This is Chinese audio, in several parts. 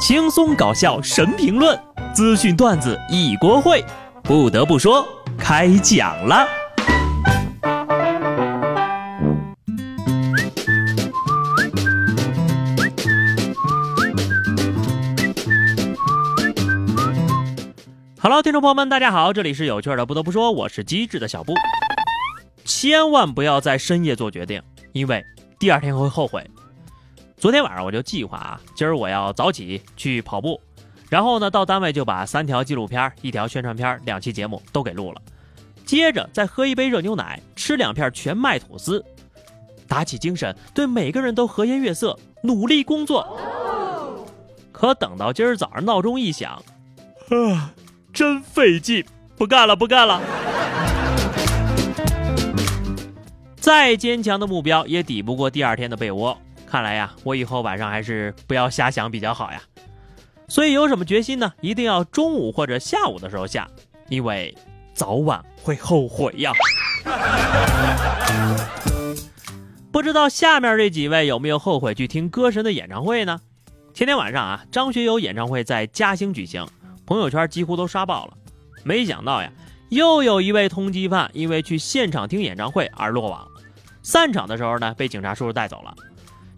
轻松搞笑神评论，资讯段子一锅烩。不得不说，开讲了。Hello，听众朋友们，大家好，这里是有趣的。不得不说，我是机智的小布。千万不要在深夜做决定，因为第二天会后悔。昨天晚上我就计划啊，今儿我要早起去跑步，然后呢到单位就把三条纪录片、一条宣传片、两期节目都给录了，接着再喝一杯热牛奶，吃两片全麦吐司，打起精神，对每个人都和颜悦色，努力工作。可等到今儿早上闹钟一响，啊，真费劲，不干了，不干了。再坚强的目标也抵不过第二天的被窝。看来呀，我以后晚上还是不要瞎想比较好呀。所以有什么决心呢？一定要中午或者下午的时候下，因为早晚会后悔呀。不知道下面这几位有没有后悔去听歌神的演唱会呢？前天晚上啊，张学友演唱会在嘉兴举行，朋友圈几乎都刷爆了。没想到呀，又有一位通缉犯因为去现场听演唱会而落网，散场的时候呢，被警察叔叔带走了。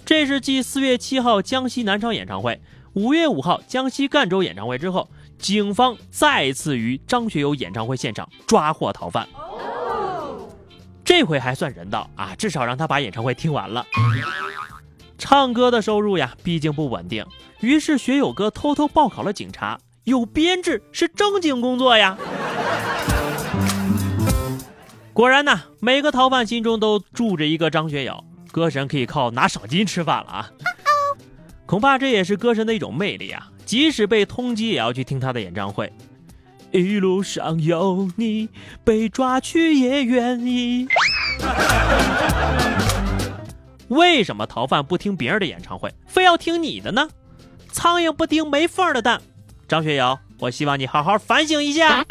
这是继四月七号江西南昌演唱会、五月五号江西赣州演唱会之后，警方再次于张学友演唱会现场抓获逃犯。这回还算人道啊，至少让他把演唱会听完了。唱歌的收入呀，毕竟不稳定，于是学友哥偷偷报考了警察，有编制是正经工作呀。果然呢，每个逃犯心中都住着一个张学友。歌神可以靠拿赏金吃饭了啊！恐怕这也是歌神的一种魅力啊！即使被通缉，也要去听他的演唱会。一路上有你，被抓去也愿意。为什么逃犯不听别人的演唱会，非要听你的呢？苍蝇不叮没缝的蛋。张学友，我希望你好好反省一下。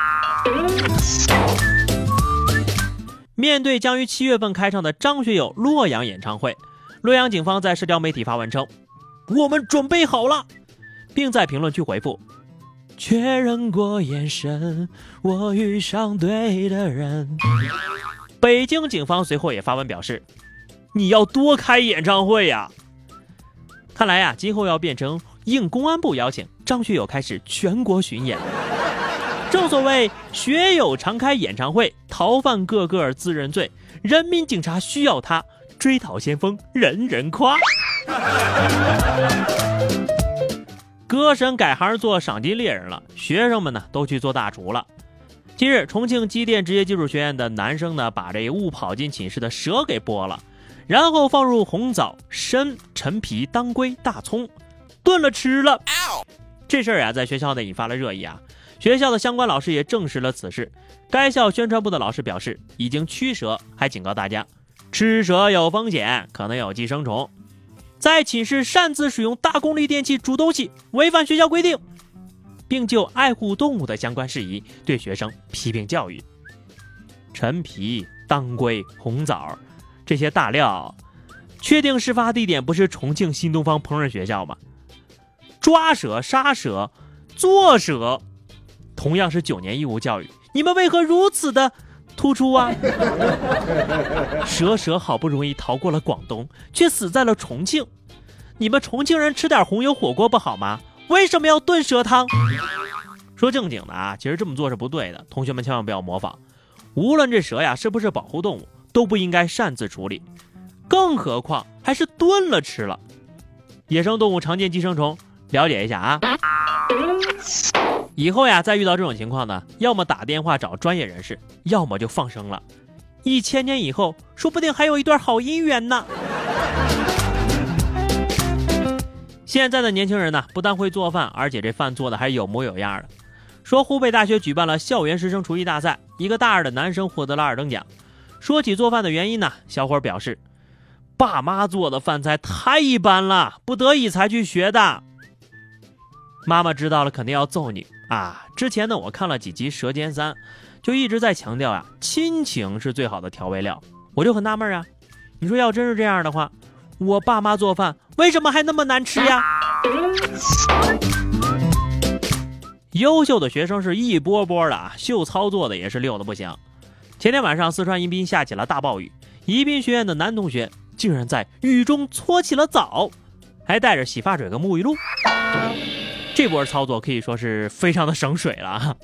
面对将于七月份开唱的张学友洛阳演唱会，洛阳警方在社交媒体发文称：“我们准备好了。”并在评论区回复：“确认过眼神，我遇上对的人。”北京警方随后也发文表示：“你要多开演唱会呀！”看来呀，今后要变成应公安部邀请，张学友开始全国巡演。正所谓学友常开演唱会，逃犯个个自认罪，人民警察需要他，追讨先锋人人夸。歌神改行做赏金猎人了，学生们呢都去做大厨了。近日，重庆机电职业技术学院的男生呢，把这误跑进寝室的蛇给剥了，然后放入红枣、参、陈皮、当归、大葱，炖了吃了。这事儿啊，在学校内引发了热议啊。学校的相关老师也证实了此事。该校宣传部的老师表示，已经驱蛇，还警告大家，吃蛇有风险，可能有寄生虫。在寝室擅自使用大功率电器煮东西，违反学校规定，并就爱护动物的相关事宜对学生批评教育。陈皮、当归、红枣这些大料，确定事发地点不是重庆新东方烹饪学校吗？抓蛇、杀蛇、做蛇。同样是九年义务教育，你们为何如此的突出啊？蛇蛇好不容易逃过了广东，却死在了重庆。你们重庆人吃点红油火锅不好吗？为什么要炖蛇汤？说正经的啊，其实这么做是不对的，同学们千万不要模仿。无论这蛇呀是不是保护动物，都不应该擅自处理，更何况还是炖了吃了。野生动物常见寄生虫，了解一下啊。以后呀，再遇到这种情况呢，要么打电话找专业人士，要么就放生了。一千年以后，说不定还有一段好姻缘呢。现在的年轻人呢，不但会做饭，而且这饭做的还有模有样的。说湖北大学举办了校园师生厨艺大赛，一个大二的男生获得了二等奖。说起做饭的原因呢，小伙表示，爸妈做的饭菜太一般了，不得已才去学的。妈妈知道了肯定要揍你啊！之前呢，我看了几集《舌尖三》，就一直在强调呀，亲情是最好的调味料。我就很纳闷啊，你说要真是这样的话，我爸妈做饭为什么还那么难吃呀？优秀的学生是一波波的啊，秀操作的也是溜的不行。前天晚上，四川宜宾下起了大暴雨，宜宾学院的男同学竟然在雨中搓起了澡，还带着洗发水和沐浴露。这波操作可以说是非常的省水了。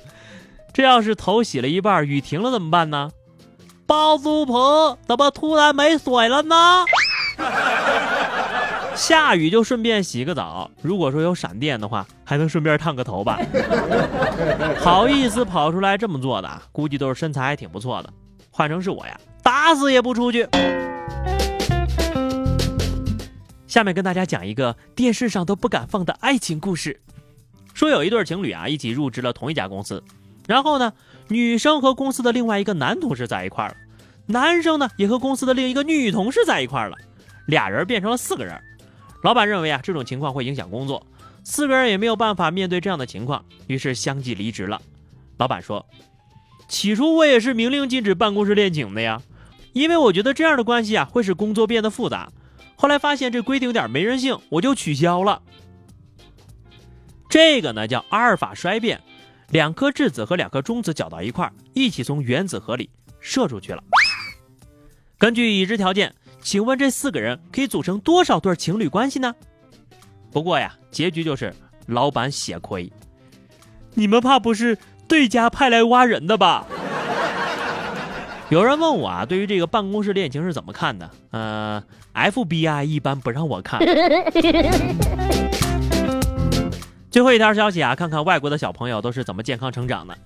这要是头洗了一半，雨停了怎么办呢？包租婆怎么突然没水了呢？下雨就顺便洗个澡，如果说有闪电的话，还能顺便烫个头吧。好意思跑出来这么做的，估计都是身材还挺不错的。换成是我呀，打死也不出去。下面跟大家讲一个电视上都不敢放的爱情故事。说有一对情侣啊，一起入职了同一家公司，然后呢，女生和公司的另外一个男同事在一块儿了，男生呢也和公司的另一个女同事在一块儿了，俩人变成了四个人。老板认为啊，这种情况会影响工作，四个人也没有办法面对这样的情况，于是相继离职了。老板说：“起初我也是明令禁止办公室恋情的呀，因为我觉得这样的关系啊会使工作变得复杂。后来发现这规定有点没人性，我就取消了。”这个呢叫阿尔法衰变，两颗质子和两颗中子搅到一块儿，一起从原子核里射出去了。根据已知条件，请问这四个人可以组成多少对情侣关系呢？不过呀，结局就是老板血亏。你们怕不是对家派来挖人的吧？有人问我啊，对于这个办公室恋情是怎么看的？呃，FBI 一般不让我看。最后一条消息啊，看看外国的小朋友都是怎么健康成长的。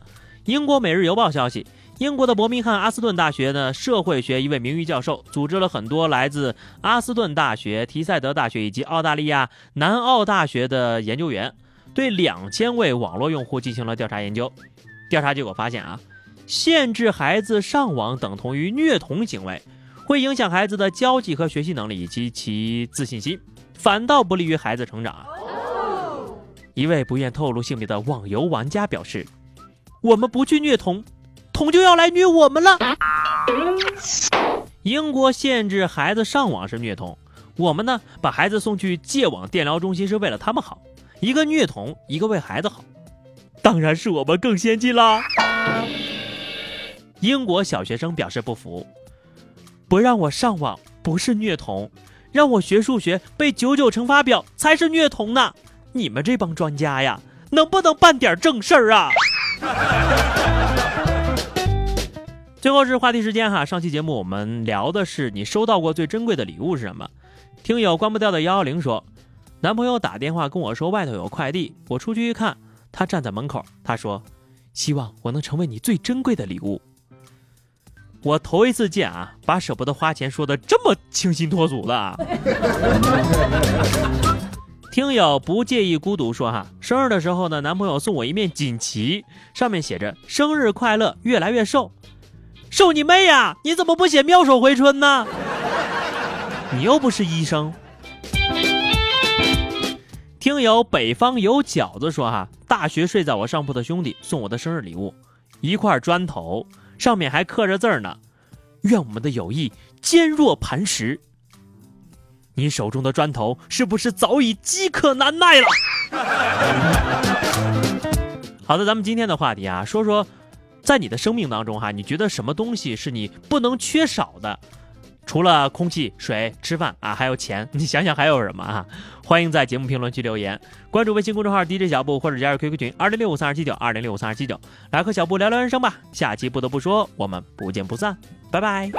英国《每日邮报》消息，英国的伯明翰阿斯顿大学的社会学一位名誉教授，组织了很多来自阿斯顿大学、提赛德大学以及澳大利亚南澳大学的研究员，对两千位网络用户进行了调查研究。调查结果发现啊，限制孩子上网等同于虐童行为，会影响孩子的交际和学习能力以及其自信心，反倒不利于孩子成长啊。一位不愿透露姓名的网游玩家表示：“我们不去虐童，童就要来虐我们了。”英国限制孩子上网是虐童，我们呢把孩子送去戒网电疗中心是为了他们好。一个虐童，一个为孩子好，当然是我们更先进啦。英国小学生表示不服：“不让我上网不是虐童，让我学数学背九九乘法表才是虐童呢。”你们这帮专家呀，能不能办点正事儿啊？最后是话题时间哈，上期节目我们聊的是你收到过最珍贵的礼物是什么？听友关不掉的幺幺零说，男朋友打电话跟我说外头有快递，我出去一看，他站在门口，他说，希望我能成为你最珍贵的礼物。我头一次见啊，把舍不得花钱说的这么清新脱俗的。听友不介意孤独说哈，生日的时候呢，男朋友送我一面锦旗，上面写着“生日快乐，越来越瘦”。瘦你妹呀！你怎么不写妙手回春呢？你又不是医生。听友北方有饺子说哈，大学睡在我上铺的兄弟送我的生日礼物，一块砖头，上面还刻着字呢，愿我们的友谊坚若磐石。你手中的砖头是不是早已饥渴难耐了？好的，咱们今天的话题啊，说说，在你的生命当中哈，你觉得什么东西是你不能缺少的？除了空气、水、吃饭啊，还有钱，你想想还有什么啊？欢迎在节目评论区留言，关注微信公众号 DJ 小布或者加入 QQ 群二零六五三二七九二零六五三二七九，来和小布聊聊人生吧。下期不得不说，我们不见不散，拜拜。